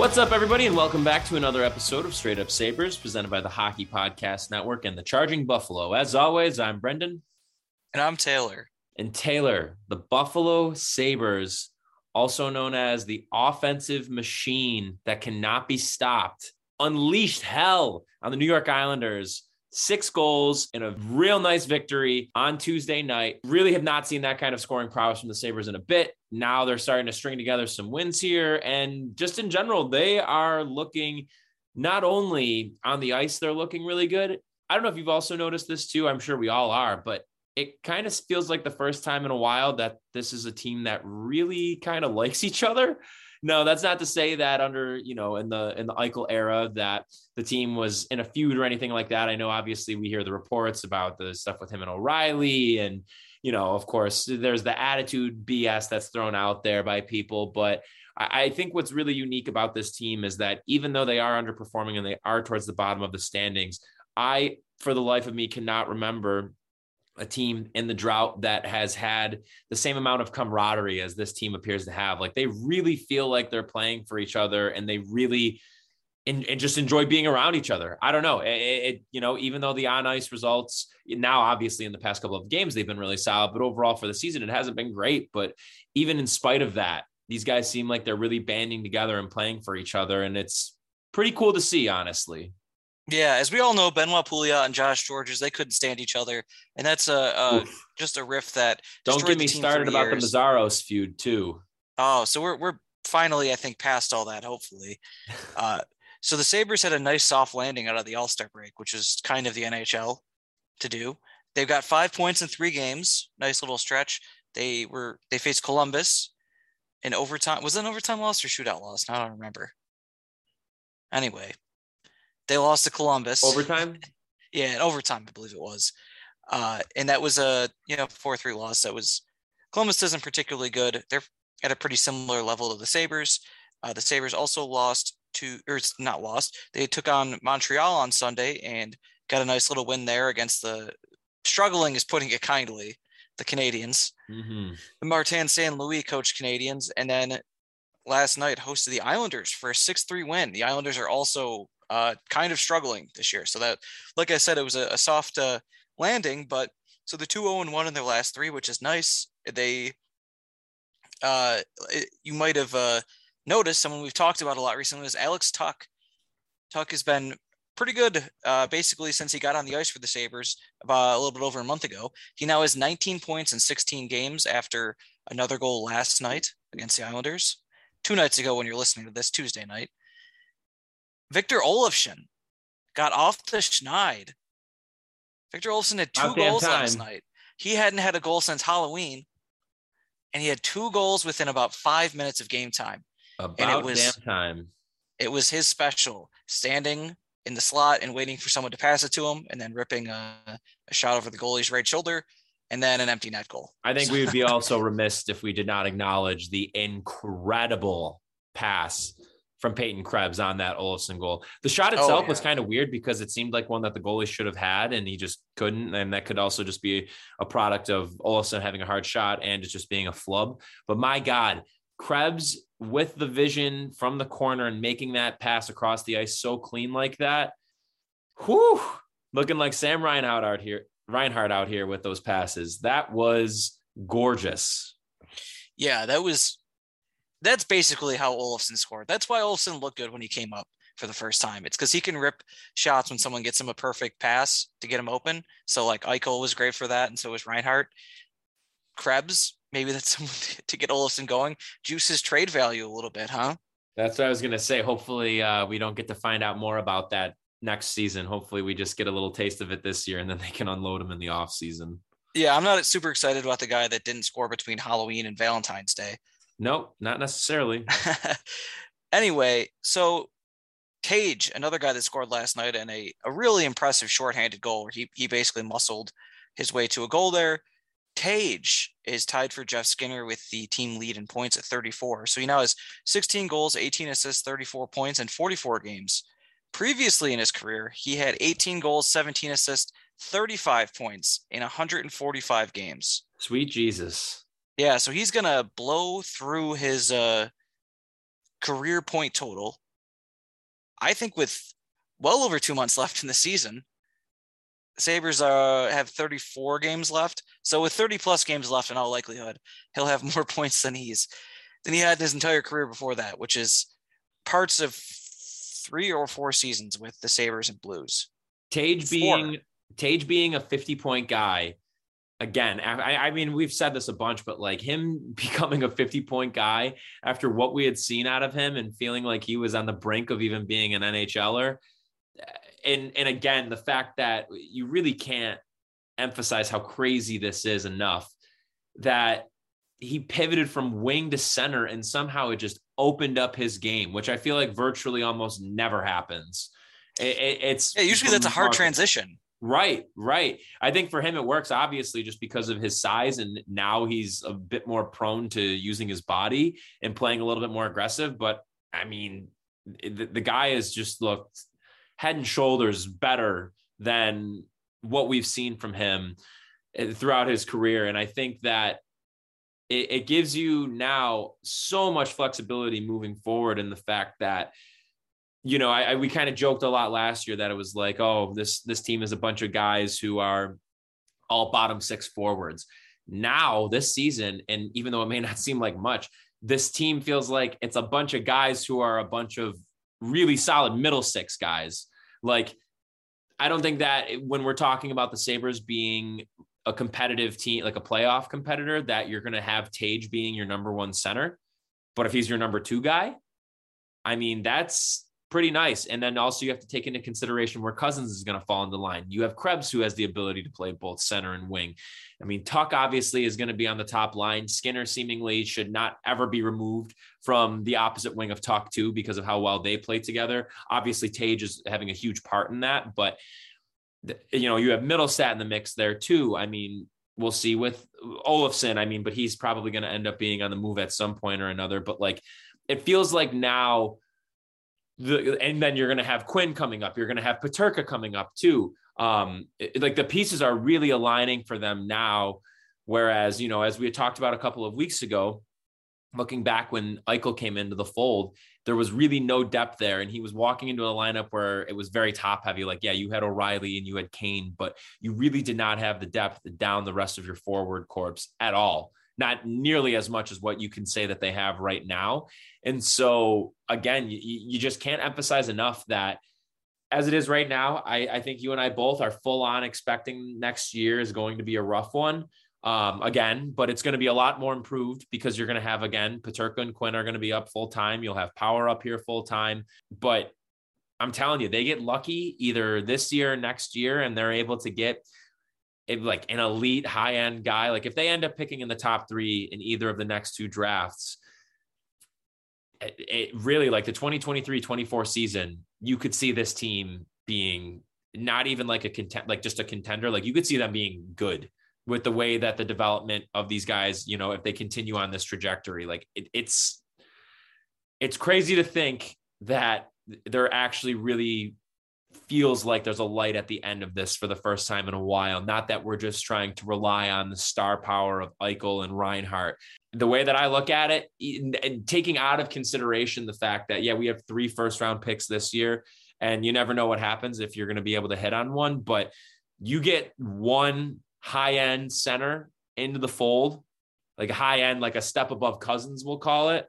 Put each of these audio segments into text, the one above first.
What's up, everybody, and welcome back to another episode of Straight Up Sabres, presented by the Hockey Podcast Network and the Charging Buffalo. As always, I'm Brendan. And I'm Taylor. And Taylor, the Buffalo Sabres, also known as the offensive machine that cannot be stopped, unleashed hell on the New York Islanders six goals in a real nice victory on Tuesday night. Really have not seen that kind of scoring prowess from the Sabres in a bit. Now they're starting to string together some wins here. And just in general, they are looking not only on the ice, they're looking really good. I don't know if you've also noticed this too. I'm sure we all are, but it kind of feels like the first time in a while that this is a team that really kind of likes each other no, that's not to say that under you know in the in the Eichel era that the team was in a feud or anything like that. I know obviously we hear the reports about the stuff with him and O'Reilly, and you know of course there's the attitude BS that's thrown out there by people, but. I think what's really unique about this team is that even though they are underperforming and they are towards the bottom of the standings, I, for the life of me, cannot remember a team in the drought that has had the same amount of camaraderie as this team appears to have. Like they really feel like they're playing for each other and they really and, and just enjoy being around each other. I don't know. It, it, you know, even though the on ice results now, obviously in the past couple of games, they've been really solid, but overall for the season, it hasn't been great. But even in spite of that, these guys seem like they're really banding together and playing for each other. And it's pretty cool to see, honestly. Yeah, as we all know, Benoit Pouliot and Josh Gorges, they couldn't stand each other, and that's a, a just a riff that. Don't get me started about years. the Mazzaros feud too. Oh, so we're we're finally, I think, past all that. Hopefully, uh, so the Sabres had a nice soft landing out of the All Star break, which is kind of the NHL to do. They've got five points in three games. Nice little stretch. They were they faced Columbus in overtime. Was it an overtime loss or shootout loss? I don't remember. Anyway, they lost to Columbus. Overtime? yeah, in overtime, I believe it was. Uh, and that was a you know four three loss. That was Columbus isn't particularly good. They're at a pretty similar level to the Sabres. Uh, the Sabres also lost to, or it's not lost. They took on Montreal on Sunday and got a nice little win there against the struggling is putting it kindly. The Canadiens. mm-hmm. the Martin St. Louis coach Canadiens, and then last night hosted the Islanders for a six three win. The Islanders are also uh, kind of struggling this year. So that, like I said, it was a, a soft uh, landing, but so the two 0 and 1 in their last three, which is nice. They, uh, it, you might have noticed someone we've talked about a lot recently is Alex Tuch. Tuch has been pretty good uh, basically since he got on the ice for the Sabres about a little bit over a month ago. He now has 19 points in 16 games after another goal last night against the Islanders. Two nights ago, when you're listening to this Tuesday night, Victor Olofsson got off the schneid. Victor Olofsson had two goals last night. He hadn't had a goal since Halloween, and he had two goals within about five minutes of game time. About and it was, damn time. It was his special, standing in the slot and waiting for someone to pass it to him, and then ripping a, a shot over the goalie's right shoulder, and then an empty net goal. I think we would be also remiss if we did not acknowledge the incredible pass from Peyton Krebs on that Olofsson goal. The shot oh, itself oh, yeah. was kind of weird because it seemed like one that the goalie should have had and he just couldn't. And that could also just be a product of Olofsson having a hard shot and it just being a flub. But my God, Krebs with the vision from the corner and making that pass across the ice so clean like that. Whew, looking like Sam Reinhart out here. Reinhart out here with those passes. That was gorgeous. Yeah, that was that's basically how Olofsson scored. That's why Olofsson looked good when he came up for the first time. It's because he can rip shots when someone gets him a perfect pass to get him open. So like Eichel was great for that, and so was Reinhart. Krebs, maybe that's someone to get Olofsson going. Juice his trade value a little bit, huh? That's what I was gonna say. Hopefully, uh, we don't get to find out more about that next season. Hopefully, we just get a little taste of it this year, and then they can unload him in the off season. Yeah, I'm not super excited about the guy that didn't score between Halloween and Valentine's Day. Nope, not necessarily. anyway, so Tage, another guy that scored last night and a, a really impressive shorthanded goal where he, he basically muscled his way to a goal there. Tage is tied for Jeff Skinner with the team lead in points at 34. So he now has 16 goals, 18 assists, 34 points, and 44 games. Previously in his career, he had 18 goals, 17 assists, 35 points in 145 games. Sweet Jesus. Yeah, so he's gonna blow through his uh, career point total. I think with well over two months left in the season, Sabres uh, have 34 games left. So with 30 plus games left, in all likelihood, he'll have more points than he's than he had in his entire career before that, which is parts of three or four seasons with the Sabres and Blues. Tage being Tage being a 50 point guy again, I, I, mean, we've said this a bunch, but like him becoming a 50 point guy after what we had seen out of him and feeling like he was on the brink of even being an NHLer. And, and again, the fact that you really can't emphasize how crazy this is enough that he pivoted from wing to center and somehow it just opened up his game, which I feel like virtually almost never happens. It, it, it's yeah, usually that's a hard transition. Right, right. I think for him it works obviously just because of his size and now he's a bit more prone to using his body and playing a little bit more aggressive, but I mean the, the guy has just looked head and shoulders better than what we've seen from him eh, throughout his career and I think that it, it gives you now so much flexibility moving forward in the fact that you know, I, I we kind of joked a lot last year that it was like, oh, this this team is a bunch of guys who are all bottom six forwards. Now this season, and even though it may not seem like much, this team feels like it's a bunch of guys who are a bunch of really solid middle six guys. Like, I don't think that when we're talking about the Sabres being a competitive team, like a playoff competitor, that you're going to have Tage being your number one center. But if he's your number two guy, I mean, that's pretty nice. And then also you have to take into consideration where Cozens is going to fall in the line. You have Krebs who has the ability to play both center and wing. I mean, Tuch obviously is going to be on the top line. Skinner seemingly should not ever be removed from the opposite wing of Tuch too because of how well they play together. Obviously, Tage is having a huge part in that, but you know, you have Mittelstadt in the mix there too. I mean, we'll see with Olofsson. I mean, but he's probably going to end up being on the move at some point or another. But like, it feels like now the, and then you're going to have Quinn coming up. You're going to have Peterka coming up too. Um, it, like the pieces are really aligning for them now. Whereas, you know, as we had talked about a couple of weeks ago, looking back when Eichel came into the fold, there was really no depth there. And he was walking into a lineup where it was very top heavy. Like, yeah, you had O'Reilly and you had Kane, but you really did not have the depth down the rest of your forward corps at all not nearly as much as what you can say that they have right now. And so, again, you, you just can't emphasize enough that as it is right now, I, I think you and I both are full on expecting next year is going to be a rough one. Um, again, but it's going to be a lot more improved because you're going to have again Peterka and Quinn are going to be up full time. You'll have Power up here full time, but I'm telling you, they get lucky either this year or next year, and they're able to get Eh, like an elite high end guy, like if they end up picking in the top three in either of the next two drafts, it, it really like the 2023 24 season, you could see this team being not even like a content, like just a contender. Like you could see them being good with the way that the development of these guys, you know, if they continue on this trajectory, like it, it's, it's crazy to think that they're actually really feels like there's a light at the end of this for the first time in a while. Not that we're just trying to rely on the star power of Eichel and Reinhart. The way that I look at it, and taking out of consideration the fact that, yeah, we have three first round picks this year, and you never know what happens if you're going to be able to hit on one. But you get one high end center into the fold, like a high end, like a step above Cozens, we'll call it.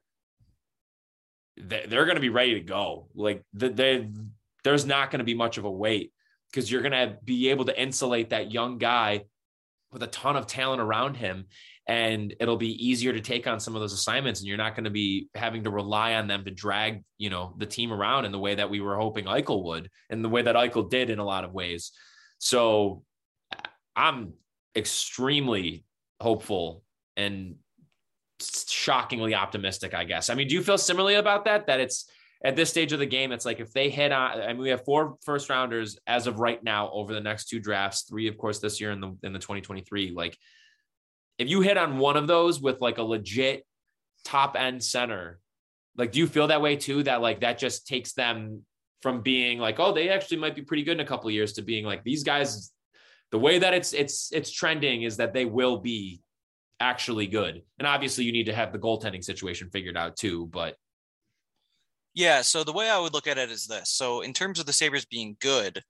They're going to be ready to go. Like they, there's not going to be much of a wait because you're going to be able to insulate that young guy with a ton of talent around him and it'll be easier to take on some of those assignments and you're not going to be having to rely on them to drag you know the team around in the way that we were hoping Eichel would and the way that Eichel did in a lot of ways. So I'm extremely hopeful and shockingly optimistic I guess. I mean do you feel similarly about that that it's at this stage of the game, it's like if they hit on, I mean, we have four first rounders as of right now over the next two drafts, three, of course, this year in the in the 2023. Like if you hit on one of those with like a legit top end center, like do you feel that way too? That like that just takes them from being like, oh, they actually might be pretty good in a couple years to being like these guys. The way that it's it's it's trending is that they will be actually good. And obviously you need to have the goaltending situation figured out too, but yeah, so the way I would look at it is this. So in terms of the Sabres being good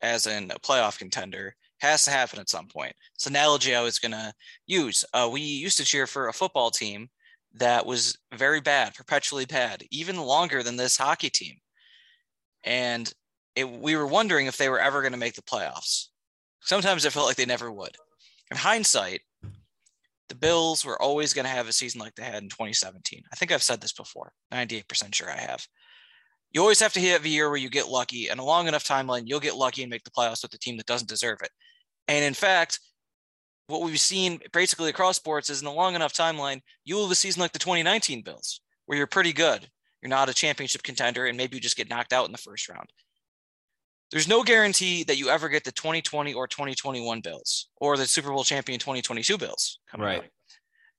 as in a playoff contender, has to happen at some point. It's an analogy I was going to use. Uh, we used to cheer for a football team that was very bad, perpetually bad, even longer than this hockey team. And it, we were wondering if they were ever going to make the playoffs. Sometimes it felt like they never would. In hindsight, the Bills were always going to have a season like they had in 2017. I think I've said this before. 98% sure I have you always have to hit a year where you get lucky and a long enough timeline you'll get lucky and make the playoffs with the team that doesn't deserve it and in fact what we've seen basically across sports is in a long enough timeline you will have a season like the 2019 bills where you're pretty good you're not a championship contender and maybe you just get knocked out in the first round there's no guarantee that you ever get the 2020 or 2021 bills or the super bowl champion 2022 bills right out.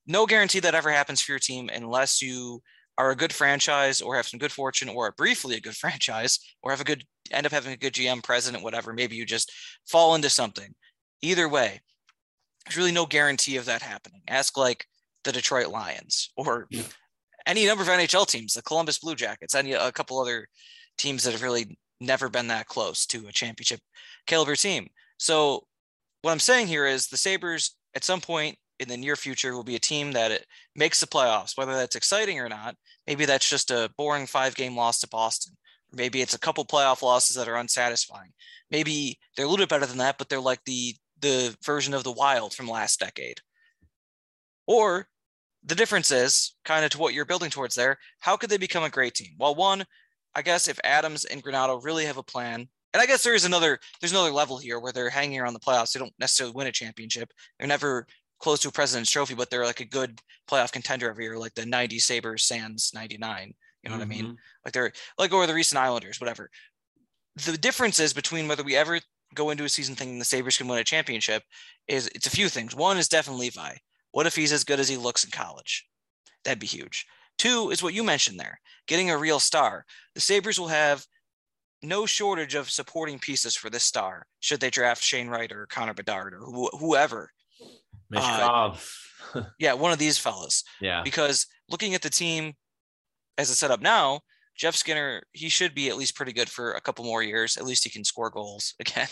no guarantee that ever happens for your team unless you are a good franchise or have some good fortune or are briefly a good franchise or have a good end up having a good GM president, whatever. Maybe you just fall into something. Either way, there's really no guarantee of that happening. Ask like the Detroit Lions or any number of NHL teams, the Columbus Blue Jackets, any a couple other teams that have really never been that close to a championship caliber team. So what I'm saying here is the Sabres at some point in the near future will be a team that it makes the playoffs, whether that's exciting or not. Maybe that's just a boring five game loss to Boston. maybe it's a couple playoff losses that are unsatisfying. Maybe they're a little bit better than that, but they're like the the version of the Wild from last decade. Or the difference is kind of to what you're building towards there. How could they become a great team? Well, one, I guess if Adams and Granato really have a plan, and I guess there is another there's another level here where they're hanging around the playoffs. They don't necessarily win a championship. They're never close to a President's Trophy, but they're like a good playoff contender every year, like the 90 Sabres, Sands 99. You know mm-hmm. what I mean? Mm-hmm. Like they're like, or the recent Islanders, whatever. The difference is between whether we ever go into a season thinking the Sabres can win a championship is it's a few things. One is definitely Levi. What if he's as good as he looks in college? That'd be huge. Two is what you mentioned there, getting a real star. The Sabres will have no shortage of supporting pieces for this star should they draft Shane Wright or Connor Bedard or wh- whoever uh, yeah, one of these fellas. Yeah. Because looking at the team as it's set up now, Jeff Skinner, he should be at least pretty good for a couple more years. At least he can score goals again.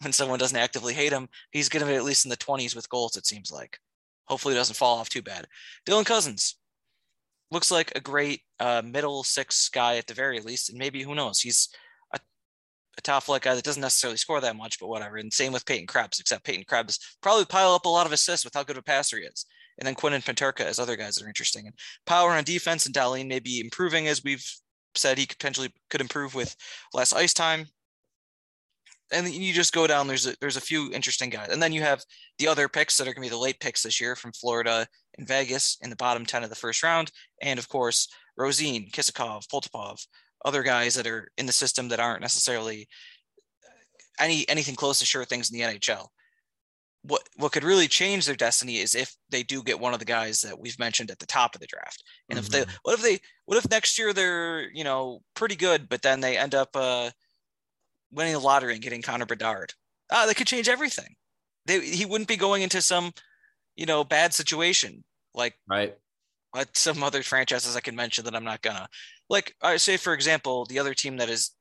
when someone doesn't actively hate him, he's going to be at least in the 20s with goals, it seems like. Hopefully, it doesn't fall off too bad. Dylan Cozens looks like a great uh, middle six guy at the very least. And maybe, who knows, he's a top flight guy that doesn't necessarily score that much, but whatever. And same with Peyton Krebs, except Peyton Krebs probably pile up a lot of assists with how good of a passer he is. And then Quinton Peterka as other guys that are interesting. And power on defense and Dahlin may be improving as we've said he potentially could improve with less ice time. And you just go down. There's a, there's a few interesting guys, and then you have the other picks that are going to be the late picks this year from Florida and Vegas in the bottom ten of the first round, and of course Rosine, Kisakov, Poltapov, other guys that are in the system that aren't necessarily any anything close to sure things in the NHL. What what could really change their destiny is if they do get one of the guys that we've mentioned at the top of the draft. And mm-hmm. if they mm-hmm. what if they what if next year they're, you know, pretty good, but then they end up uh winning the lottery and getting Connor Bedard. Ah, that could change everything. They he wouldn't be going into some, you know, bad situation like right like some other franchises I can mention that I'm not gonna like I say for example, the other team that is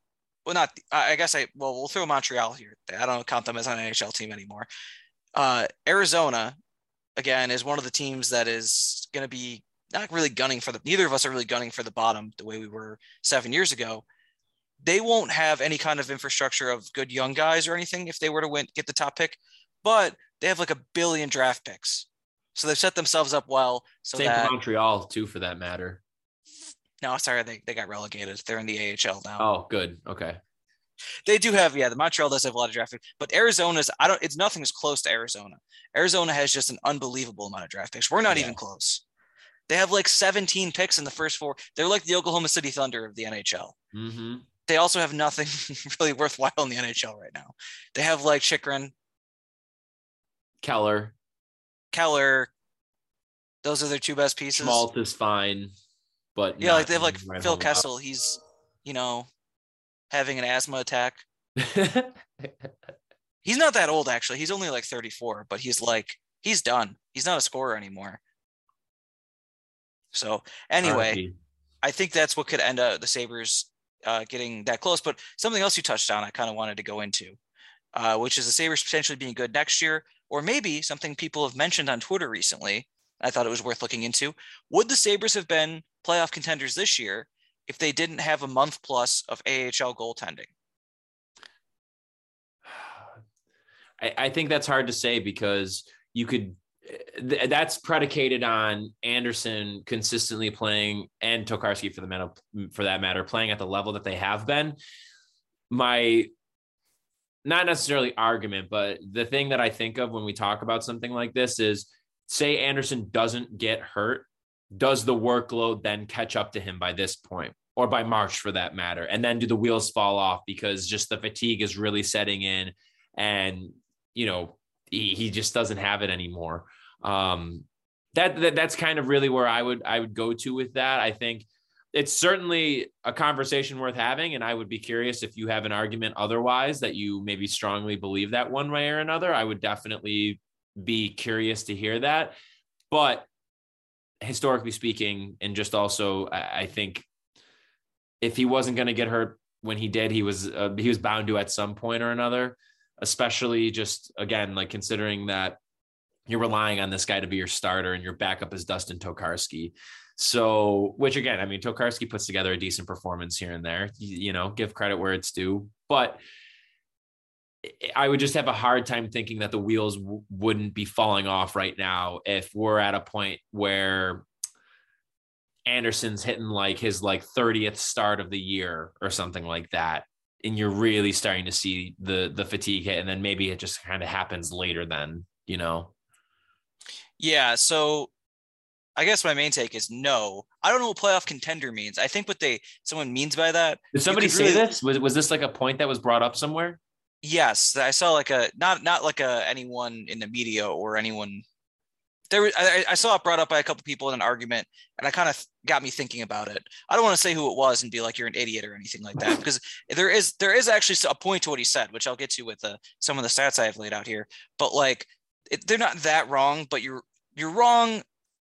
well, not I guess I well we'll throw Montreal here. I don't count them as an NHL team anymore. Uh, Arizona, again, is one of the teams that is going to be not really gunning for the. Neither of us are really gunning for the bottom the way we were seven years ago. They won't have any kind of infrastructure of good young guys or anything if they were to win get the top pick, but they have like a billion draft picks, so they've set themselves up well. So Same that for Montreal too, for that matter. no, sorry, they, they got relegated. They're in the AHL now. Oh, good. Okay. They do have, yeah, the Montreal does have a lot of draft picks, but Arizona's, I don't, it's nothing as close to Arizona. Arizona has just an unbelievable amount of draft picks. We're not Yeah. even close. They have like 17 picks in the first four. They're like the Oklahoma City Thunder of the NHL. Mm-hmm. They also have nothing really worthwhile in the NHL right now. They have like Chychrun, Keller, Keller. Those are their two best pieces. Schmaltz is fine, but yeah, like they have like right Phil Kessel. He's, you know, having an asthma attack. He's not that old actually. He's only like 34, but he's like he's done. He's not a scorer anymore. So anyway. I think that's what could end up the Sabres uh, getting that close. But something else you touched on, I kind of wanted to go into, uh, which is the Sabres potentially being good next year, or maybe something people have mentioned on Twitter recently. I thought it was worth looking into. Would the Sabres have been playoff contenders this year if they didn't have a month plus of AHL goaltending? I, I think that's hard to say because you could th- that's predicated on Anderson consistently playing and Tokarski for the matter for that matter playing at the level that they have been. My not necessarily argument, but the thing that I think of when we talk about something like this is say Anderson doesn't get hurt, does the workload then catch up to him by this point or by March for that matter? And then do the wheels fall off because just the fatigue is really setting in and you know he, he just doesn't have it anymore. Um, that, that that's kind of really where I would I would go to with that. I think it's certainly a conversation worth having, and I would be curious if you have an argument otherwise that you maybe strongly believe that one way or another. I would definitely be curious to hear that. But historically speaking, and just also, I, think if he wasn't going to get hurt when he did, he was uh, he was bound to at some point or another. Especially just again, like considering that you're relying on this guy to be your starter and your backup is Dustin Tokarski. So, which again, I mean, Tokarski puts together a decent performance here and there. You, you know, give credit where it's due, but I would just have a hard time thinking that the wheels w- wouldn't be falling off right now if we're at a point where Anderson's hitting like his like 30th start of the year or something like that and you're really starting to see the the fatigue hit and then maybe it just kind of happens later then, you know. Yeah, so I guess my main take is no. I don't know what playoff contender means. I think what they someone means by that. Did somebody say really- this? Was was this like a point that was brought up somewhere? Yes, I saw like a not not like a anyone in the media or anyone. There, was- I, I saw it brought up by a couple people in an argument, and I kind of got me thinking about it. I don't want to say who it was and be like you're an idiot or anything like that, because there is there is actually a point to what he said, which I'll get to with the, some of the stats I have laid out here. But like, it, they're not that wrong, but you're you're wrong.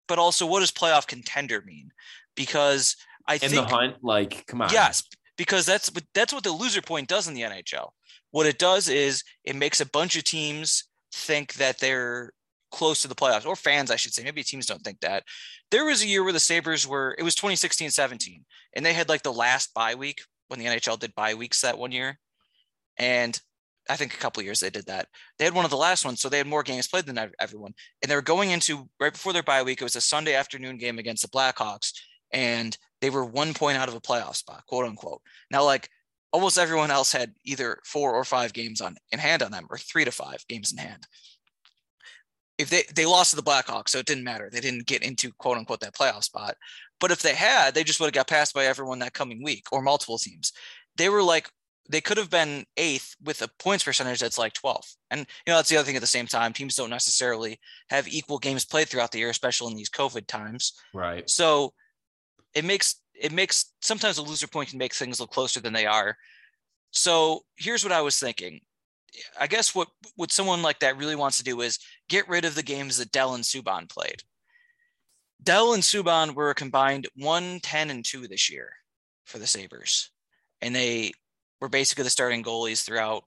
But also, what does playoff contender mean? Because I In think the hunt, like, come on. Yes, because that's that's what the loser point does in the NHL. What it does is it makes a bunch of teams think that they're close to the playoffs, or fans, I should say. Maybe teams don't think that. There was a year where the Sabres were, it was 2016 17, and they had like the last bye week when the NHL did bye weeks that one year. And I think a couple of years they did that. They had one of the last ones, so they had more games played than everyone. And they were going into right before their bye week. It was a Sunday afternoon game against the Blackhawks, and they were one point out of a playoff spot, quote unquote. Now, like almost everyone else had either four or five games on in hand on them, or three to five games in hand. If they they lost to the Blackhawks, so it didn't matter. They didn't get into quote unquote that playoff spot. But if they had, they just would have got passed by everyone that coming week or multiple teams. They were like they could have been eighth with a points percentage that's like 12. And you know, that's the other thing at the same time. Teams don't necessarily have equal games played throughout the year, especially in these COVID times. Right. So it makes it makes sometimes a loser point can make things look closer than they are. So here's what I was thinking. I guess what what someone like that really wants to do is get rid of the games that Dell and Subban played. Dell and Subban were a combined 1 10 and 2 this year for the Sabres. And they were basically the starting goalies throughout.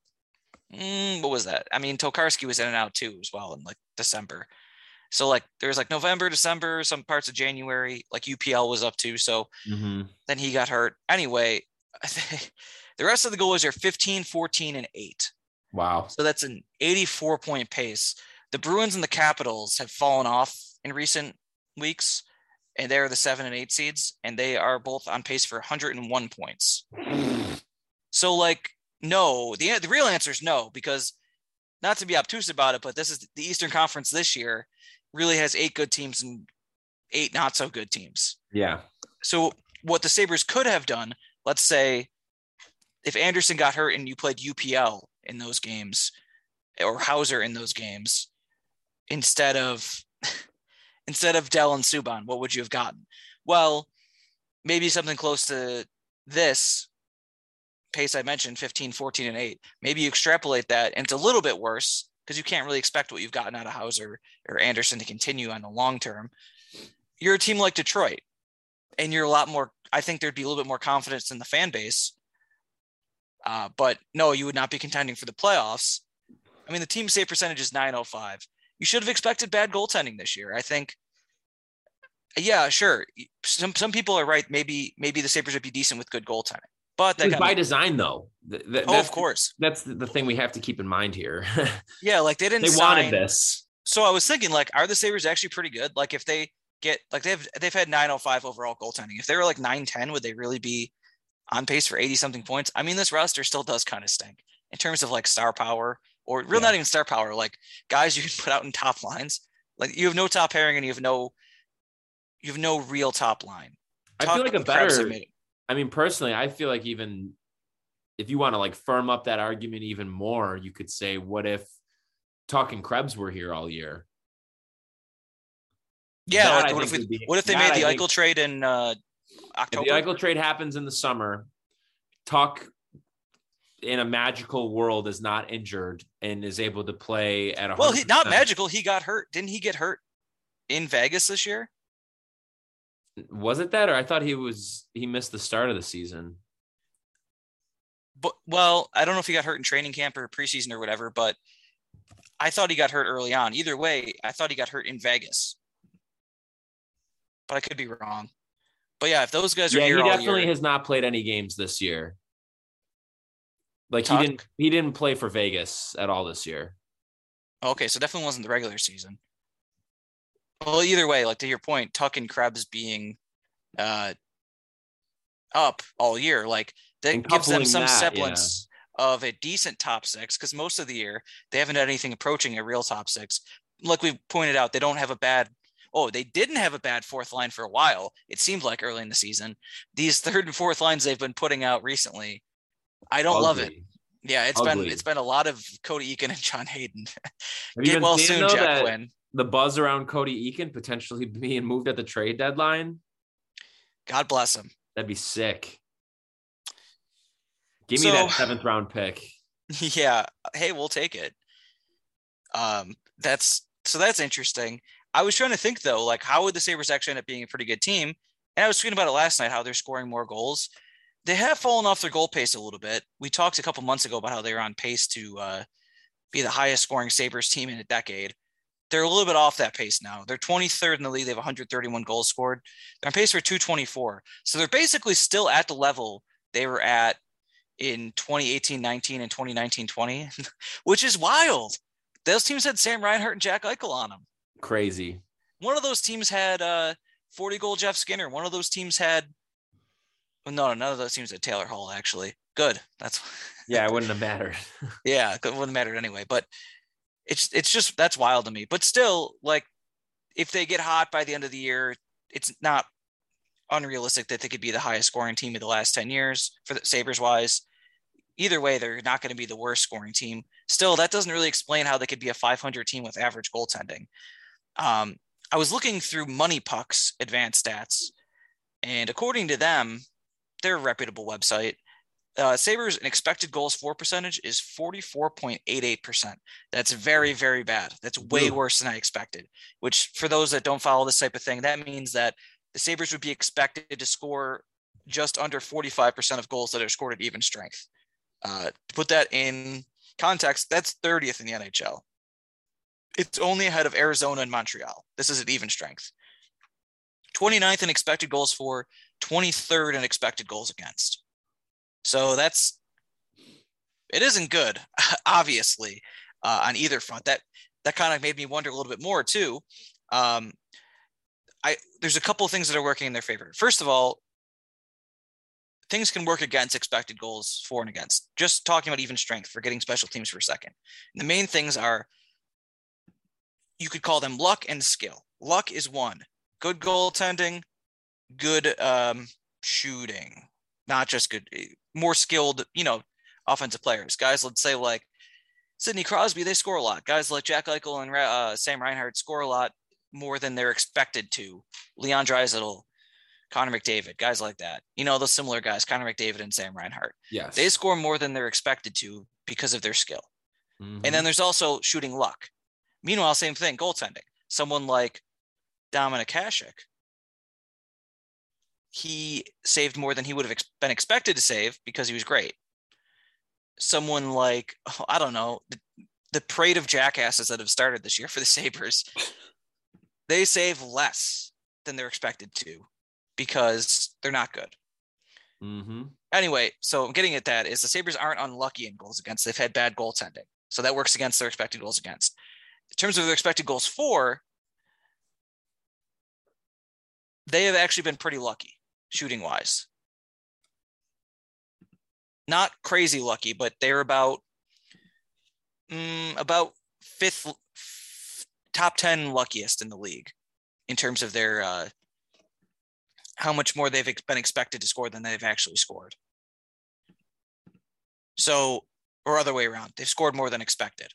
Mm, what was that? I mean, Tokarski was in and out too as well in like December. So like there's like November, December, some parts of January, like UPL was up to. So Mm-hmm. then he got hurt. Anyway, the rest of the goalies are 15, 14, and 8. Wow. So that's an 84 point pace. The Bruins and the Capitals have fallen off in recent weeks, and they're the seven and eight seeds, and they are both on pace for 101 points. So, like, no, the the real answer is no, because not to be obtuse about it, but this is the Eastern Conference this year really has eight good teams and eight not so good teams. Yeah. So, what the Sabres could have done, let's say, if Anderson got hurt and you played UPL in those games, or Houser in those games, instead of instead of Dell and Subban, what would you have gotten? Well, maybe something close to this pace I mentioned 15, 14, and 8. Maybe you extrapolate that, and it's a little bit worse because you can't really expect what you've gotten out of Houser or Anderson to continue on the long term. You're a team like Detroit, and you're a lot more. I think there'd be a little bit more confidence in the fan base. Uh, but no, you would not be contending for the playoffs. I mean, the team save percentage is 905. You should have expected bad goaltending this year. I think. Yeah, sure. Some some people are right. Maybe maybe the Sabres would be decent with good goaltending, but that by design, though. Th- th- oh, of course. That's the the thing we have to keep in mind here. Yeah, like they didn't. they sign, wanted this. So I was thinking, like, are the Sabres actually pretty good? Like, if they get like they've they've had 905 overall goaltending. If they were like 910, would they really be on pace for 80 something points? I mean, this roster still does kind of stink in terms of like star power, or real Yeah. not even star power, like guys you can put out in top lines. Like you have no top pairing and you have no you have no real top line. I feel like a and Krebs have better. I mean, personally, I feel like even if you want to like firm up that argument even more, you could say, what if talking Krebs were here all year? Yeah, That like what if we, be- what if they that made I the think- Eichel trade in uh October? the Eichel trade happens in the summer, Tuch in a magical world is not injured and is able to play at a well, he, not magical. He got hurt. Didn't he get hurt in Vegas this year? Was it that, or I thought he was he missed the start of the season? but well, I don't know if he got hurt in training camp or preseason or whatever, but I thought he got hurt early on. Either way, I thought he got hurt in Vegas, but I could be wrong. But yeah, if those guys are Yeah, he here all definitely year, has not played any games this year. Like Tuch? he didn't he didn't play for Vegas at all this year. okay, so definitely wasn't the regular season. Well, either way, like to your point, Tuch and Krebs being uh, up all year, like that gives them some that, yeah. semblance of a decent top six because most of the year they haven't had anything approaching a real top six. Like we pointed out, they don't have a bad. Oh, they didn't have a bad fourth line for a while. It seemed like early in the season. These third and fourth lines they've been putting out recently, I don't love it. Yeah, it's been it's been a lot of Cody Eakin and John Hayden. Get well soon, Jack that Quinn. The buzz around Cody Eakin potentially being moved at the trade deadline. God bless him. That'd be sick. Give me So- that seventh round pick. yeah hey we'll take it um that's so that's interesting i was trying to think though like how would the sabres actually end up being a pretty good team and i was tweeting about it last night how they're scoring more goals they have fallen off their goal pace a little bit we talked a couple months ago about how they were on pace to uh, be the highest scoring sabres team in a decade they're a little bit off that pace now they're 23rd in the league they have 131 goals scored they're on pace for 224 so they're basically still at the level they were at in 2018-19 and 2019-20, which is wild. Those teams had Sam Reinhart and Jack Eichel on them. Crazy. One of those teams had uh, 40 goal Jeff Skinner. One of those teams had well, no, none of those teams had Taylor Hall actually. Good. That's Yeah, it wouldn't have mattered. yeah, it wouldn't matter anyway. But it's it's just that's wild to me. But still, like if they get hot by the end of the year, it's not unrealistic that they could be the highest scoring team of the last 10 years for the Sabres wise. Either way, they're not going to be the worst scoring team. Still, that doesn't really explain how they could be a 500 team with average goaltending. Um, I was looking through MoneyPuck's advanced stats, and according to them, they're a reputable website. Uh, Sabres an expected goals for percentage is 44.88%. That's very, very bad. That's way worse than I expected, which for those that don't follow this type of thing, that means that the Sabres would be expected to score just under 45% of goals that are scored at even strength. Uh, to put that in context, that's 30th in the NHL. It's only ahead of Arizona and Montreal. This is at even strength. 29th in expected goals for, 23rd in expected goals against. So that's it isn't good, obviously, uh, on either front. That that kind of made me wonder a little bit more too. Um, I there's a couple things that are working in their favor. First of all, things can work against expected goals for and against. Just talking about even strength, for getting special teams for a second. And the main things are you could call them luck and skill. Luck is one. Good goaltending, good um, shooting, not just good, more skilled, you know, offensive players. Guys, let's say like Sidney Crosby, they score a lot. Guys like Jack Eichel and uh, Sam Reinhart score a lot more than they're expected to. Leon Draisaitl, Connor McDavid, guys like that. You know, those similar guys, Connor McDavid and Sam Reinhart. Yes. They score more than they're expected to because of their skill. Mhm. And then there's also shooting luck. Meanwhile, same thing, goaltending. Someone like Dominik Hasek, he saved more than he would have ex- been expected to save because he was great. Someone like, oh, I don't know, the, the parade of jackasses that have started this year for the Sabres, they save less than they're expected to because they're not good. Mhm. Anyway, so I'm getting at that is the Sabres aren't unlucky in goals against. They've had bad goaltending. So that works against their expected goals against. In terms of their expected goals for, they have actually been pretty lucky shooting wise. Not crazy lucky, but they're about mm, about fifth top 10 luckiest in the league in terms of their uh, how much more they've been expected to score than they've actually scored. So, or other way around, they've scored more than expected.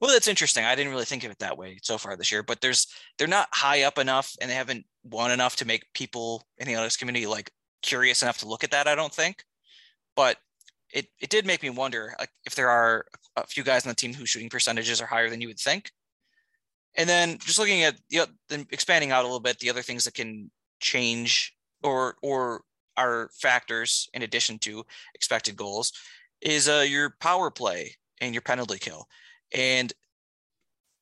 Well, that's interesting. I didn't really think of it that way so far this year, but there's they're not high up enough and they haven't won enough to make people in the analytics community like curious enough to look at that, I don't think. But it it did make me wonder like if there are a few guys on the team whose shooting percentages are higher than you would think. And then just looking at you know, then expanding out a little bit, the other things that can change or or are factors in addition to expected goals is uh, your power play and your penalty kill. And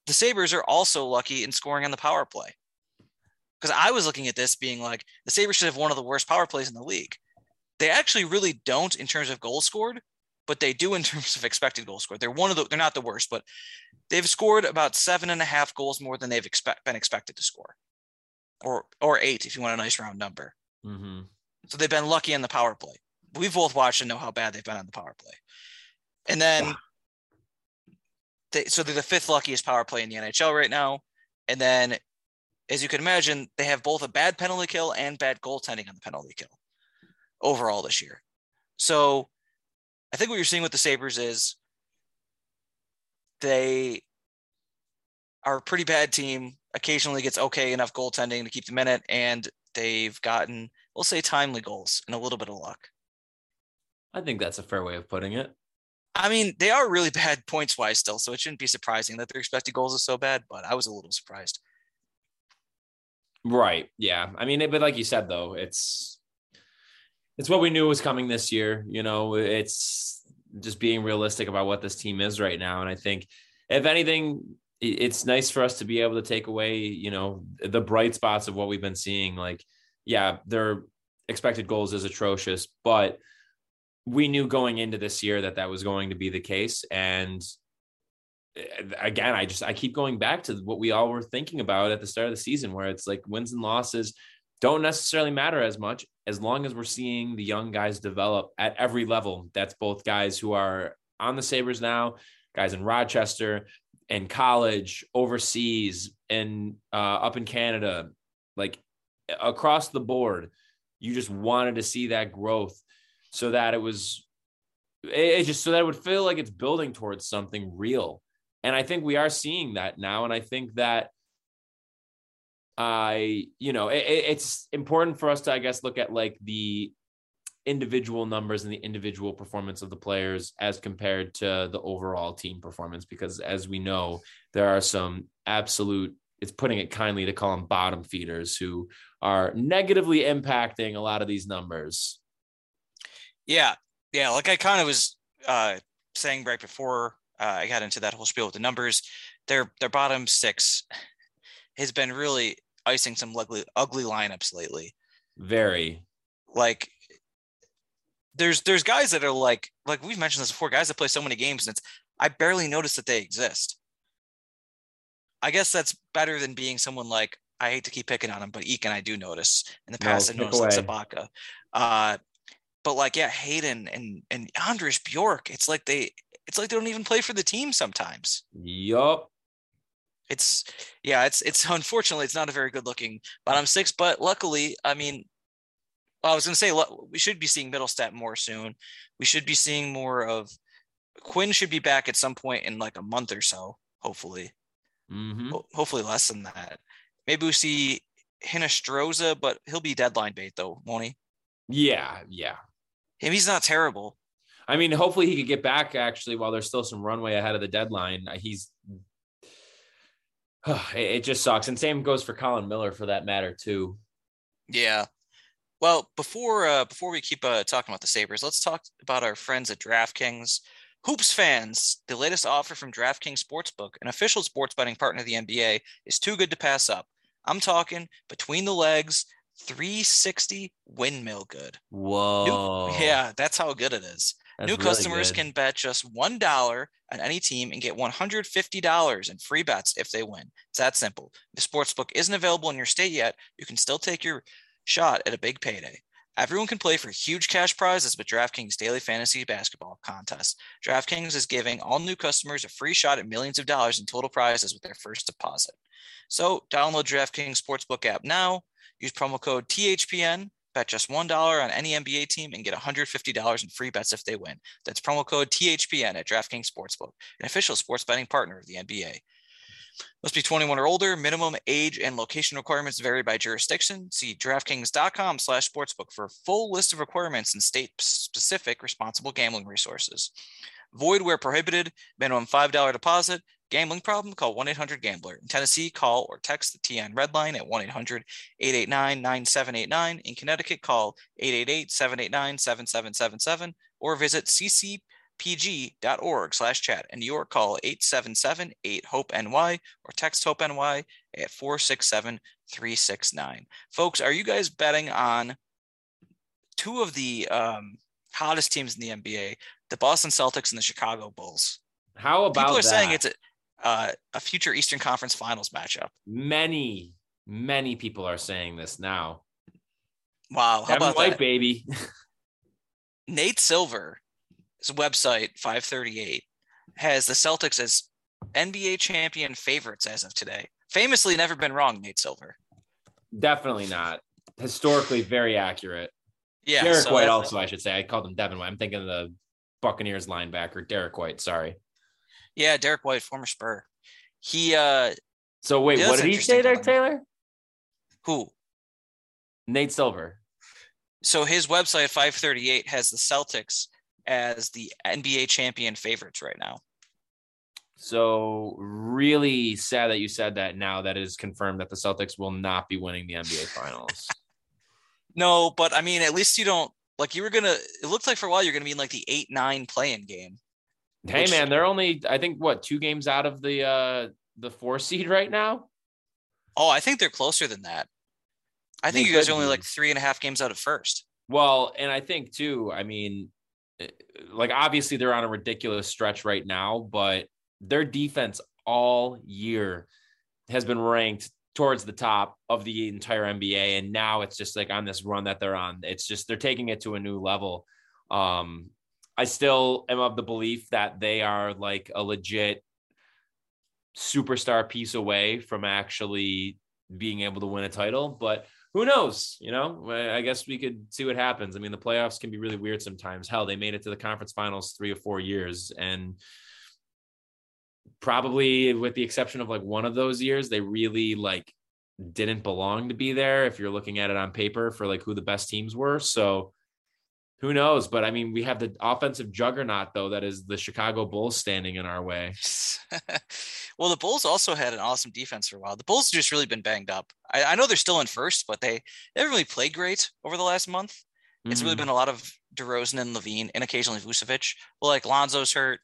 the Sabres are also lucky in scoring on the power play. Because I was looking at this being like the Sabres should have one of the worst power plays in the league. They actually really don't in terms of goals scored, but they do in terms of expected goals scored. They're one of the they're not the worst, but they've scored about seven and a half goals more than they've expect, been expected to score. Or or eight if you want a nice round number. Mhm. So they've been lucky on the power play. We've both watched and know how bad they've been on the power play. And then they so they're the fifth luckiest power play in the NHL right now. And then as you can imagine, they have both a bad penalty kill and bad goaltending on the penalty kill overall this year. So I think what you're seeing with the Sabres is they are a pretty bad team, occasionally gets okay enough goaltending to keep them in it, and they've gotten, we'll say, timely goals and a little bit of luck. I think that's a fair way of putting it. I mean, they are really bad points wise still, so it shouldn't be surprising that their expected goals is so bad, but I was a little surprised. Right. Yeah. I mean, but like you said, though, it's it's what we knew was coming this year. You know, it's just being realistic about what this team is right now. And I think, if anything, it's nice for us to be able to take away, you know, the bright spots of what we've been seeing. Like, yeah, their expected goals is atrocious, but we knew going into this year that that was going to be the case. And again, I just I keep going back to what we all were thinking about at the start of the season, where it's like wins and losses don't necessarily matter as much as long as we're seeing the young guys develop at every level. That's both guys who are on the Sabres now, guys in Rochester, in college, overseas, and uh, up in Canada, like across the board. You just wanted to see that growth so that it was it just so that it would feel like it's building towards something real. And I think we are seeing that now. And I think that I, you know, it, it- it's important for us to, I guess, look at like the individual numbers and the individual performance of the players as compared to the overall team performance. Because as we know, there are some absolute, it's putting it kindly to call them bottom feeders who are negatively impacting a lot of these numbers. Yeah. Yeah. Like I kind of was uh, saying right before uh, I got into that whole spiel with the numbers, their their bottom six has been really icing some ugly ugly lineups lately. Very. Like there's there's guys that are like like we've mentioned this before, guys that play so many games and it's I barely notice that they exist. I guess that's better than being someone like I hate to keep picking on him, but Eek and I do notice in the past. No, I noticed like Sabaka. Uh, but like yeah, Hayden and and Anders Bjork, it's like they it's like they don't even play for the team sometimes. Yup. It's yeah, it's it's unfortunately it's not a very good looking bottom six, but luckily, I mean, I was gonna say we should be seeing Mittelstadt more soon. We should be seeing more of Quinn should be back at some point in like a month or so, hopefully. Mm-hmm. Ho- hopefully less than that. Maybe we see Hinostroza, but he'll be deadline bait though, won't he? Yeah, yeah. If he's not terrible. I mean, hopefully he could get back actually while there's still some runway ahead of the deadline. He's it just sucks. And same goes for Colin Miller for that matter too. Yeah. Well, before uh, before we keep uh, talking about the Sabres, let's talk about our friends at DraftKings. Hoops fans, the latest offer from DraftKings Sportsbook, an official sports betting partner of the NBA, is too good to pass up. I'm talking between the legs, 360 windmill good. Whoa. New, yeah, that's how good it is. That's New really customers good. can bet just $1 on any team and get $150 in free bets if they win. It's that simple. If the sportsbook isn't available in your state yet, you can still take your shot at a big payday. Everyone can play for huge cash prizes with DraftKings Daily Fantasy Basketball Contest. DraftKings is giving all new customers a free shot at millions of dollars in total prizes with their first deposit. So download DraftKings Sportsbook app now. Use promo code THPN Bet just $1 on any NBA team and get $150 in free bets if they win. That's promo code THPN at DraftKings Sportsbook, an official sports betting partner of the NBA. Must be 21 or older. Minimum age and location requirements vary by jurisdiction. See DraftKings.com slash sportsbook for full list of requirements and state-specific responsible gambling resources. Void where prohibited. Minimum $5 deposit. Gambling problem? Call 1 800 Gambler. In Tennessee, call or text the TN Red Line at 1 800 889 9789. In Connecticut, call 888 789 7777 or visit ccpg.org slash chat. In New York, call 877 8 HOPE NY or text HOPE NY at 467 369. Folks, are you guys betting on two of the um, hottest teams in the NBA, the Boston Celtics and the Chicago Bulls? How about people are that? saying it's a uh, a future Eastern Conference Finals matchup. Many, many people are saying this now. Wow, how about White, that? baby? Nate Silver, his website 538 has the Celtics as NBA champion favorites as of today. Famously, never been wrong. Nate Silver. Definitely not. Historically, very accurate. Yeah, Derrick so White also, I should say. I called him Devin White. I'm thinking of the Buccaneers linebacker, Derek White. Sorry. Yeah, Derrick White, former Spur. He uh So wait, what did he say there, Taylor? Who? Nate Silver. So his website 538 has the Celtics as the NBA champion favorites right now. So really sad that you said that now that is confirmed that the Celtics will not be winning the NBA finals. no, but I mean at least you don't like you were gonna it looked like for a while you're gonna be in like the eight nine playing game. Hey Which, man, they're only I think what two games out of the uh the four seed right now. Oh, I think they're closer than that. I think you guys are only like three and a half games out of first. Well, and I think too. I mean, eh, like obviously they're on a ridiculous stretch right now, but their defense all year has been ranked towards the top of the entire NBA, and now it's just like on this run that they're on. It's just they're taking it to a new level. Um, I still am of the belief that they are like a legit superstar piece away from actually being able to win a title. But who knows? You know, I guess we could see what happens. I mean, the playoffs can be really weird sometimes. Hell, they made it to the conference finals three or four years. And probably with the exception of like one of those years, they really like didn't belong to be there if you're looking at it on paper for like who the best teams were. So who knows? But I mean, we have the offensive juggernaut though that is the Chicago Bulls standing in our way. well, the Bulls also had an awesome defense for a while. The Bulls just really been banged up. I, I know they're still in first, but they, they haven't really played great over the last month. It's mm-hmm. really been a lot of DeRozan and LaVine, and occasionally Vucevic. Well, like Lonzo's hurt,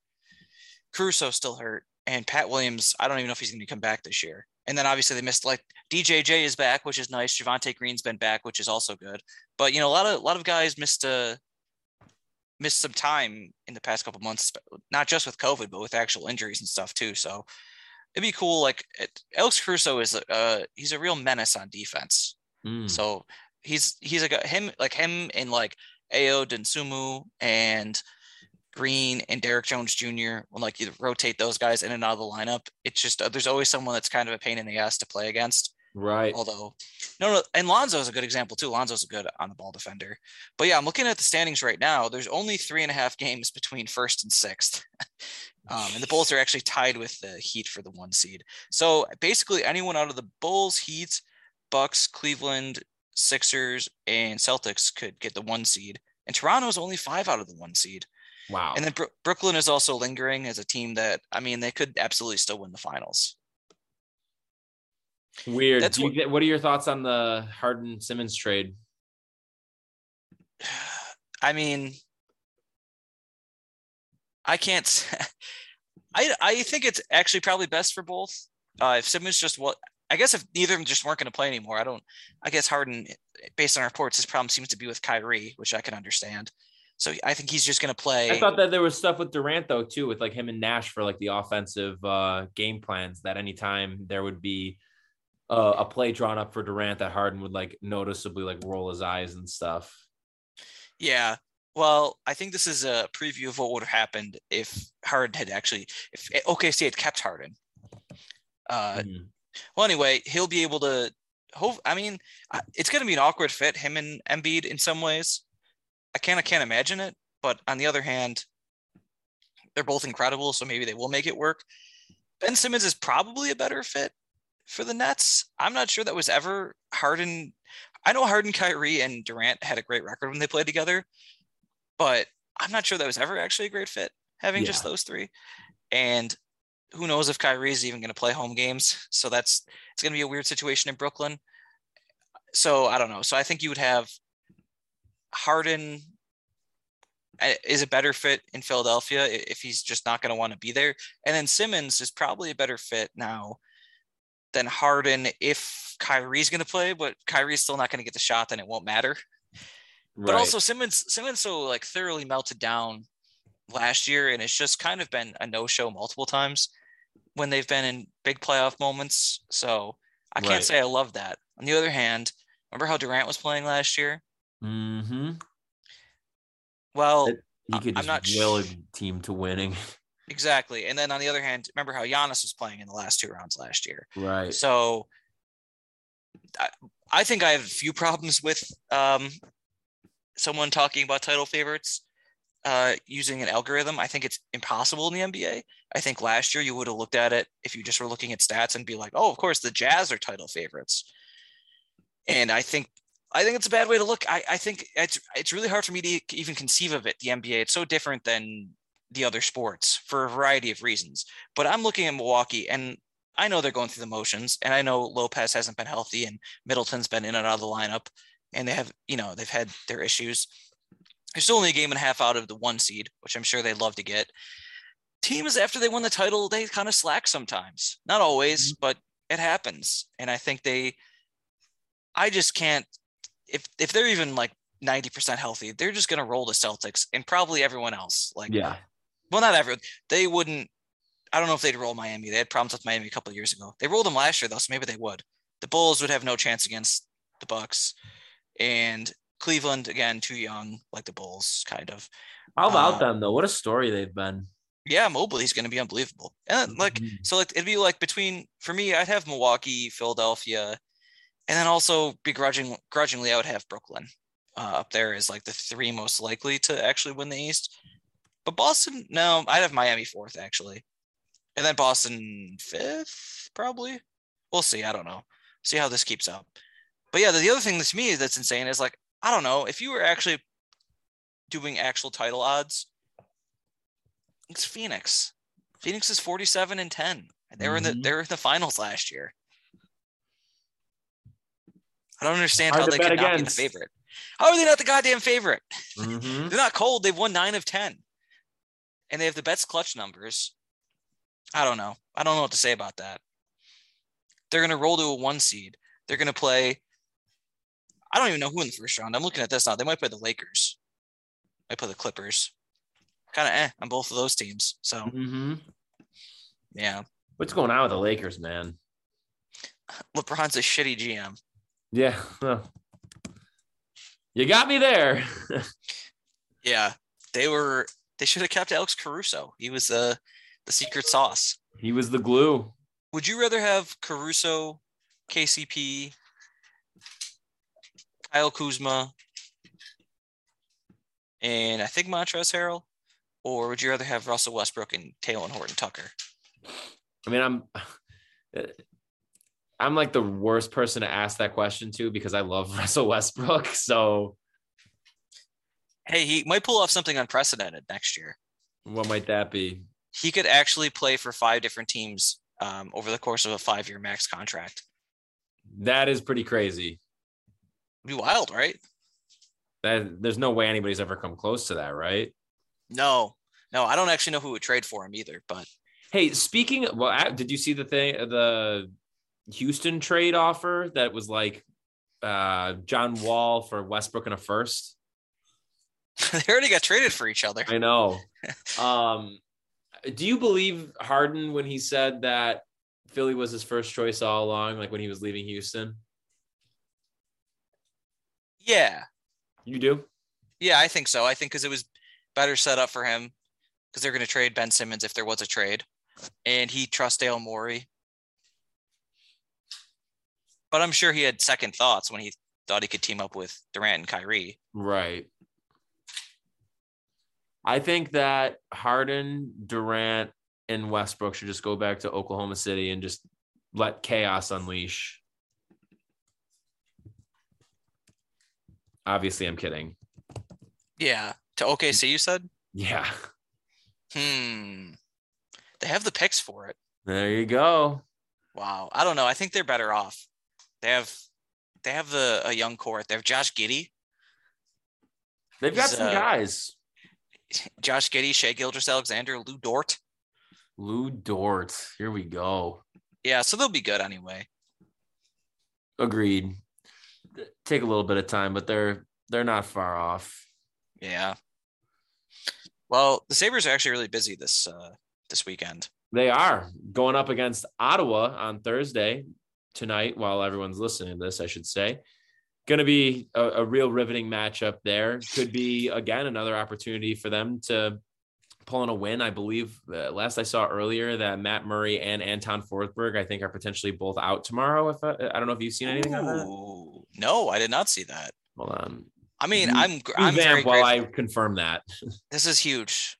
Caruso's still hurt, and Pat Williams. I don't even know if he's going to come back this year. And then obviously they missed like DJJ is back, which is nice. Javonte Green's been back, which is also good. But you know, a lot of a lot of guys missed uh missed some time in the past couple months, not just with COVID, but with actual injuries and stuff too. So it'd be cool. Like Alex Caruso is a uh, he's a real menace on defense. Mm. So he's he's like a, him like him and like Ayo Dosunmu and Green and Derrick Jones Jr. When like you rotate those guys in and out of the lineup, it's just uh, there's always someone that's kind of a pain in the ass to play against. Right. Although, no, no, and Lonzo is a good example too. Lonzo's a good on the ball defender. But yeah, I'm looking at the standings right now. There's only three and a half games between first and sixth. um, and the Bulls are actually tied with the Heat for the one seed. So basically, anyone out of the Bulls, Heat, Bucks, Cleveland, Sixers, and Celtics could get the one seed. And Toronto is only five out of the one seed. Wow. And then Bro- Brooklyn is also lingering as a team that, I mean, they could absolutely still win the finals. Weird. That's what, what are your thoughts on the Harden Simmons trade? I mean, I can't. I I think it's actually probably best for both. Uh, if Simmons just what I guess if neither of them just weren't going to play anymore, I don't. I guess Harden, based on reports, his problem seems to be with Kyrie, which I can understand. So I think he's just going to play. I thought that there was stuff with Durant though too, with like him and Nash for like the offensive uh, game plans. That anytime there would be uh, a play drawn up for Durant, that Harden would like noticeably like roll his eyes and stuff. Yeah. Well, I think this is a preview of what would have happened if Harden had actually, if OKC had kept Harden. Uh, mm-hmm. Well, anyway, he'll be able to. Hope. I mean, it's going to be an awkward fit, him and Embiid in some ways. I can't, I can't imagine it. But on the other hand, they're both incredible, so maybe they will make it work. Ben Simmons is probably a better fit for the Nets. I'm not sure that was ever Harden. I know Harden, Kyrie, and Durant had a great record when they played together, but I'm not sure that was ever actually a great fit having yeah. just those three. And who knows if Kyrie is even going to play home games? So that's it's going to be a weird situation in Brooklyn. So I don't know. So I think you would have Harden uh, is a better fit in Philadelphia if he's just not going to want to be there. And then Simmons is probably a better fit now than Harden if Kyrie's going to play, but Kyrie's still not going to get the shot, then it won't matter. Right. But also Simmons, Simmons so like thoroughly melted down last year, and it's just kind of been a no-show multiple times when they've been in big playoff moments. So I can't right. say I love that. On the other hand, remember how Durant was playing last year? Mm-hmm. Well, he could I'm not will a team to winning. Exactly. And then on the other hand, remember how Giannis was playing in the last two rounds last year. Right. So I, I think I have a few problems with um, someone talking about title favorites uh, using an algorithm. I think it's impossible in the NBA. I think last year you would have looked at it if you just were looking at stats and be like, oh, of course, the Jazz are title favorites. And I think I think it's a bad way to look. I, I think it's it's really hard for me to even conceive of it. The NBA, it's so different than the other sports for a variety of reasons. But I'm looking at Milwaukee, and I know they're going through the motions, and I know Lopez hasn't been healthy, and Middleton's been in and out of the lineup, and they have you know they've had their issues. They're still only a game and a half out of the one seed, which I'm sure they'd love to get. Teams after they win the title, they kind of slack sometimes. Not always, mm-hmm. but it happens. And I think they I just can't if if they're even like 90% healthy, they're just gonna roll the Celtics and probably everyone else. Like yeah. Well, not everyone. They wouldn't I don't know if they'd roll Miami. They had problems with Miami a couple years ago. They rolled them last year though, so maybe they would. The Bulls would have no chance against the Bucks. And Cleveland again, too young, like the Bulls, kind of. How about uh, them though? What a story they've been. Yeah, Mobley's going to be unbelievable. And like, mm-hmm. so like it'd be like between for me, I'd have Milwaukee, Philadelphia, and then also begrudging grudgingly, I would have Brooklyn uh, up there as like the three most likely to actually win the East. But Boston, no, I'd have Miami fourth actually, and then Boston fifth probably. We'll see. I don't know. See how this keeps up. But yeah, the, the other thing to me that's insane is like I don't know if you were actually doing actual title odds. It's Phoenix. Phoenix is forty-seven and ten. They were in the mm-hmm. they were in the finals last year. I don't understand Hard how they could not be the favorite. How are they not the goddamn favorite? Mhm. They're not cold. They've won nine of 10. And they have the best clutch numbers. I don't know. I don't know what to say about that. They're going to roll to a one seed. They're going to play. I don't even know who in the first round. I'm looking at this now. They might play the Lakers. Might play the Clippers. Kind of eh on both of those teams. So, Mhm. yeah. What's going on with the Lakers, man? LeBron's a shitty GM. Yeah. well, you got me there. Yeah. They were, they should have kept Alex Caruso. He was uh, the secret sauce. he was the glue. Would you rather have Caruso, KCP, Kyle Kuzma, and I think Montrezl Harrell, or would you rather have Russell Westbrook and Talen Horton Tucker? I mean, I'm I'm like the worst person to ask that question to because I love Russell Westbrook. So Hey, he might pull off something unprecedented next year. what might that be? He could actually play for five different teams um, over the course of a five-year max contract. That is pretty crazy. Be wild, right? That there's no way anybody's ever come close to that, right? No, no, I don't actually know who would trade for him either. But Hey, speaking well, a- did you see the thing the Houston trade offer that was like uh John Wall for Westbrook and a first? they already got traded for each other. I know. um do you believe Harden when he said that Philly was his first choice all along, like when he was leaving Houston? Yeah, You do? Yeah, I think so. I think because it was better set up for him because they're going to trade Ben Simmons if there was a trade, and he trusts Daryl Morey. But I'm sure he had second thoughts when he thought he could team up with Durant and Kyrie. Right. I think that Harden, Durant, and Westbrook should just go back to Oklahoma City and just let chaos unleash. Obviously, I'm kidding. Yeah, to OKC, you said. Yeah. Hmm. They have the picks for it. There you go. Wow. I don't know. I think they're better off. They have, they have the a young core. They have Josh Giddey, They've got He's, some uh, guys. Josh Giddey, Shai Gilgeous Alexander, Lu Dort. Lu Dort. Here we go. Yeah, so they'll be good anyway. Agreed. Take a little bit of time, but they're they're not far off. Yeah. Well, the Sabres are actually really busy this uh this weekend. They are going up against Ottawa on Thursday tonight while everyone's listening to this, I should say. Going to be a, a real riveting matchup there. Could be, again, another opportunity for them to pull in a win. I believe uh, last I saw earlier that Matt Murray and Anton Forsberg, I think, are potentially both out tomorrow. If I, I don't know if you've seen anything on that. No, I did not see that. Hold on. I mean, I'm I'm very while grateful. I confirm that. This is huge,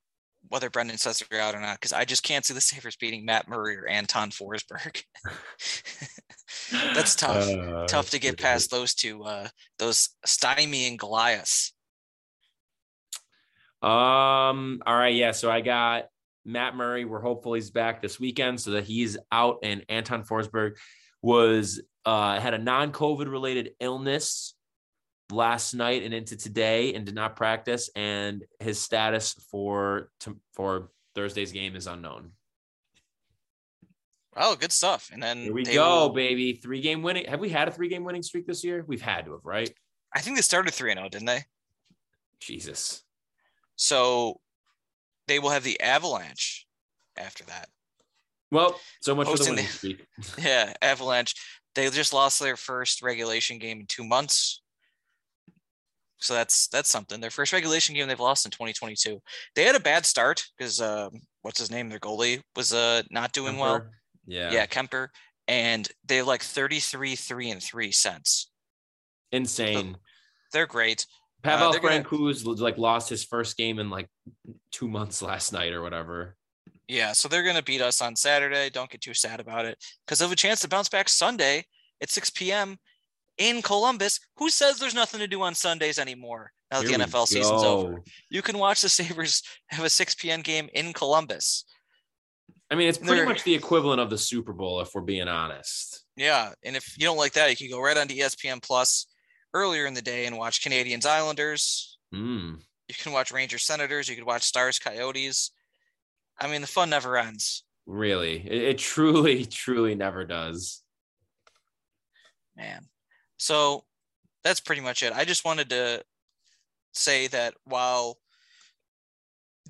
whether Brendan says they're out or not, because I just can't see the Sabres beating Matt Murray or Anton Forsberg. That's tough. Uh, Tough to get past those two, uh, those Stymie and Goliath. Um. All right. Yeah. So I got Matt Murray. We're hopeful he's back this weekend so that he's out. And Anton Forsberg was uh had a non-COVID related illness last night and into today and did not practice. And his status for for Thursday's game is unknown. Oh, good stuff. And then Here we go, will- baby. Three game winning. Have we had a three game winning streak this year? We've had to have, right? I think they started 3 0, didn't they? Jesus. So they will have the Avalanche after that. Well, so much for the winning streak. Yeah, Avalanche. They just lost their first regulation game in two months. So that's that's something. Their first regulation game they've lost in 2022. They had a bad start because um, what's his name? Their goalie was uh not doing well. Yeah. Yeah, Kuemper. And they're like 33, 3 and 3 cents. Insane. They're great. Pavel they're gonna- like lost his first game in like two months last night or whatever. Yeah, so they're gonna beat us on Saturday. Don't get too sad about it. Because they have a chance to bounce back Sunday at 6 p.m. in Columbus. Who says there's nothing to do on Sundays anymore? Now that Here the NFL season's over. you can watch the Sabres have a 6 p.m. game in Columbus. I mean, it's pretty They're- much the equivalent of the Super Bowl, if we're being honest. Yeah. And if you don't like that, you can go right onto E ESPN Plus earlier in the day and watch Canadiens Islanders. Mm. You can watch Rangers Senators. You could watch Stars Coyotes. I mean, the fun never ends. Really, it, it truly, truly never does. Man. So that's pretty much it. I just wanted to say that while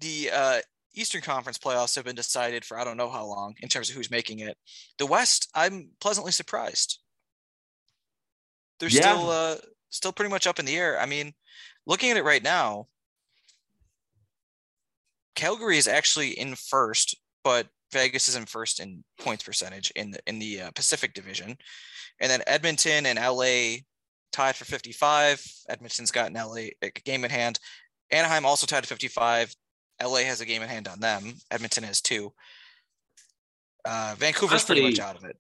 the uh, Eastern Conference playoffs have been decided for I don't know how long in terms of who's making it, the West, I'm pleasantly surprised. They're Yeah. still uh, still pretty much up in the air. I mean, looking at it right now, Calgary is actually in first, but Vegas is in first in points percentage in the in the uh, Pacific Division, and then Edmonton and LA tied for 55. Edmonton's got an LA a game in hand. Anaheim also tied at 55. LA has a game in hand on them. Edmonton has two. Uh, Vancouver's pretty much out of it.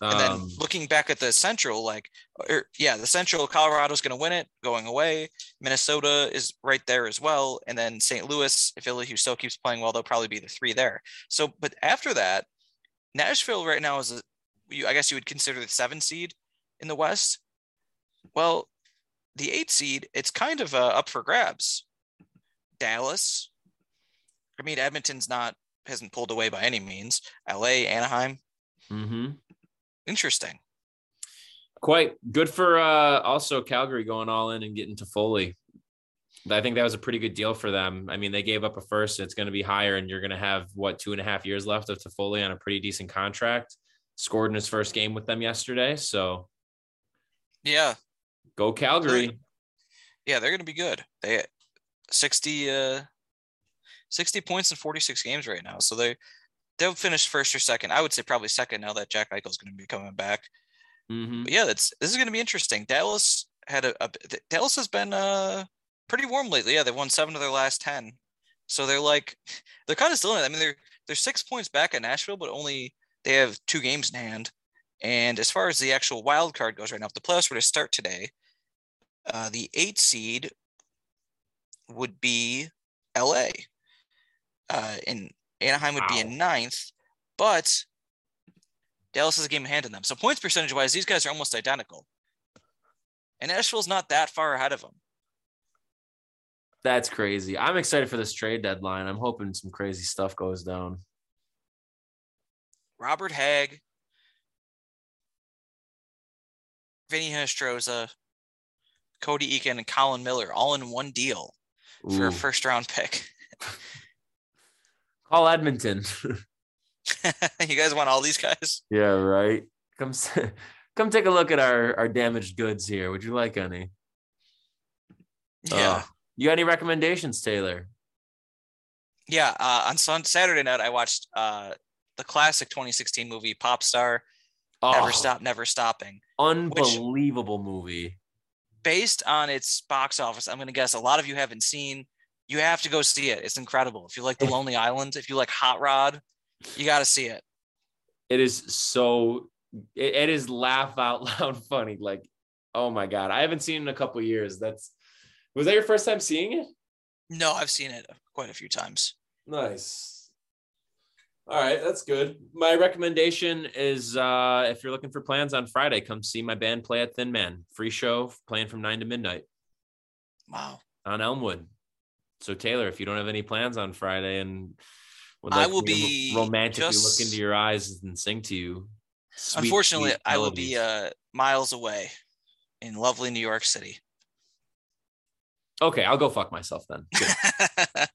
And then Um, looking back at the Central, like, or, yeah, the Central, Colorado's going to win it going away. Minnesota is right there as well. And then St. Louis, if who still keeps playing well, they'll probably be the three there. So, but after that, Nashville right now is, a, you, I guess you would consider the seven seed in the West. Well, the eight seed, it's kind of uh, up for grabs. Dallas. I mean, Edmonton's not hasn't pulled away by any means. LA, Anaheim, mhm. Interesting. quite good for uh also Calgary going all in and getting Toffoli. I think that was a pretty good deal for them. I mean, they gave up a first, it's going to be higher, and you're going to have what two and a half years left of Toffoli on a pretty decent contract. Scored in his first game with them yesterday, so Yeah, go Calgary. yeah, they're going to be good. They 60 uh 60 points in 46 games right now. So they they'll finish first or second. I would say probably second now that Jack Eichel's going to be coming back. Mhm. But yeah, that's this is going to be interesting. Dallas had a, a Dallas has been uh pretty warm lately. Yeah, they've won 7 of their last 10. So they're like they're kind of still in it. I mean, they're they're 6 points back at Nashville, but only they have two games in hand. And as far as the actual wild card goes right now, if the playoffs were to start today, uh, the eight seed would be LA. Uh, and Anaheim would be in ninth, but Dallas has a game in hand in them. So points percentage wise, these guys are almost identical. And Nashville's not that far ahead of them. That's crazy. I'm excited for this trade deadline. I'm hoping some crazy stuff goes down. Robert Hagg, Vinny Hinostroza, Cody Eakin, and Colin Miller all in one deal for a first round pick. Call Edmonton. you guys want all these guys? yeah, right. Come come take a look at our our damaged goods here. Would you like any? Yeah. Oh. You got any recommendations, Taylor? Yeah. Uh, on Sun- Saturday night, I watched uh, the classic 2016 movie Pop Star Oh, Never Stop, Never Stopping. Unbelievable movie. Based on its box office, I'm going to guess a lot of you haven't seen. You have to go see it. It's incredible. If you like The Lonely Island, if you like Hot Rod, you got to see it. It is so. It, it is laugh out loud funny. Like, oh my god, I haven't seen it in a couple years. That's. Was that your first time seeing it? No, I've seen it quite a few times. Nice. All right, that's good. My recommendation is uh if you're looking for plans on Friday, come see my band play at Thin Man. Free show playing from 9 to midnight Wow. on Elmwood. So Taylor, if you don't have any plans on Friday and would I will be romantically just- look into your eyes and sing to you. sweet, Unfortunately, sweet I will be uh, miles away in lovely New York City. Okay, I'll go fuck myself then.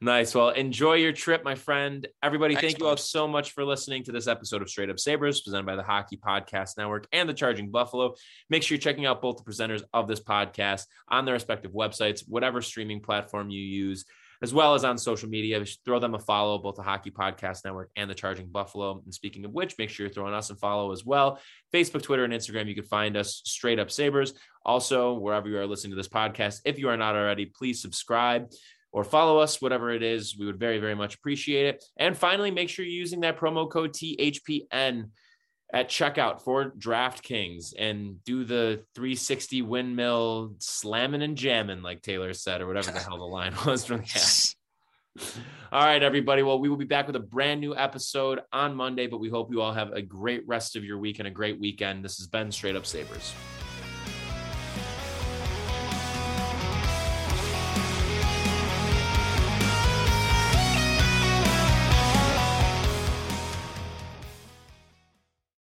Nice. Well, enjoy your trip, my friend. Everybody, Thanks, thank you all so much for listening to this episode of Straight Up Sabres, presented by the Hockey Podcast Network and the Charging Buffalo. Make sure you're checking out both the presenters of this podcast on their respective websites, whatever streaming platform you use, as well as on social media. Throw them a follow, both the Hockey Podcast Network and the Charging Buffalo. And speaking of which, make sure you're throwing us a follow as well. Facebook, Twitter, and Instagram, you can find us Straight Up Sabres. Also, wherever you are listening to this podcast, if you are not already, please subscribe or follow us, whatever it is. We would very, very much appreciate it. And finally, make sure you're using that promo code THPN at checkout for DraftKings and do the 360 windmill slamming and jamming, like Taylor said, or whatever the hell the line was from the app. All right, everybody. Well, we will be back with a brand new episode on Monday, but we hope you all have a great rest of your week and a great weekend. This has been Straight Up Sabres.